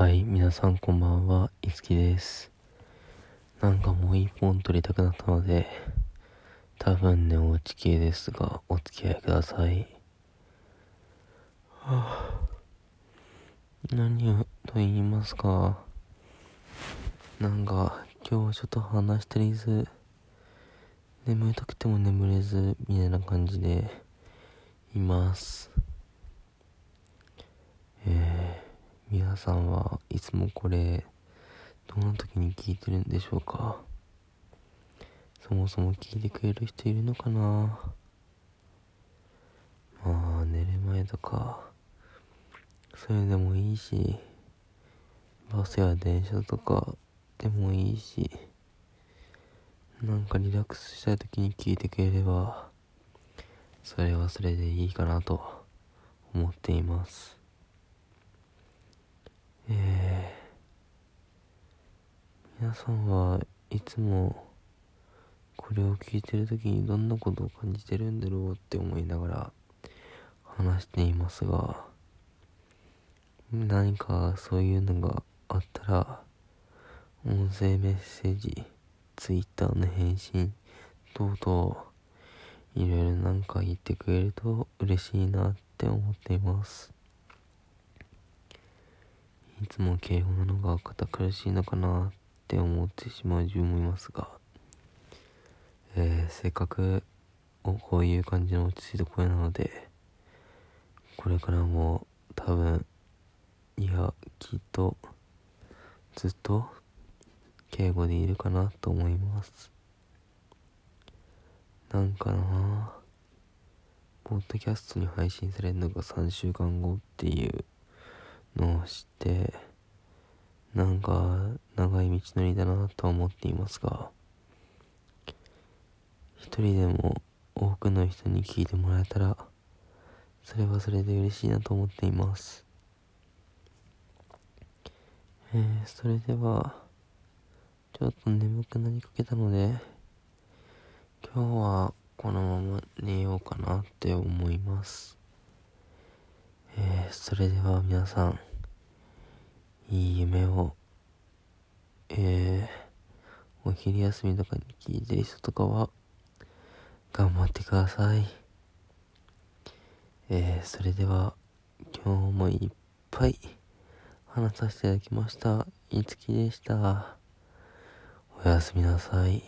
はい、皆さんこんばんは、いつきです。なんかもう一本撮りたくなったので、多分ね、おうち系ですが、お付き合いください。はあ、何をと言いますか、なんか今日ちょっと話してりず、眠たくても眠れず、みたいな感じで、います。えー、皆さんはいつもこれ、どんな時に聞いてるんでしょうか？そもそも聞いてくれる人いるのかな？まあ、寝る前とか、それでもいいし、バスや電車とかでもいいし、なんかリラックスしたい時に聞いてくれれば、それはそれでいいかなと思っています。えー、皆さんはいつもこれを聞いてる時にどんなことを感じてるんだろうって思いながら話していますが何かそういうのがあったら音声メッセージ Twitter の返信等々いろいろなんか言ってくれると嬉しいなって思っています。いつも敬語なのが堅苦しいのかなって思ってしまう自分もいますが、えー、せっかくこういう感じの落ち着いた声なのでこれからも多分いやきっとずっと敬語でいるかなと思います。なんかなポッドキャストに配信されるのが3週間後っていうのを知ってなんか長い道のりだなと思っていますが一人でも多くの人に聞いてもらえたらそれはそれで嬉しいなと思っています。えー、それではちょっと眠くなりかけたので今日はこのまま寝ようかなって思います。えー、それでは皆さん、いい夢を、えー、お昼休みとかに聞いてる人とかは、頑張ってください。えー、それでは、今日もいっぱい話させていただきました。いつきでした？おやすみなさい。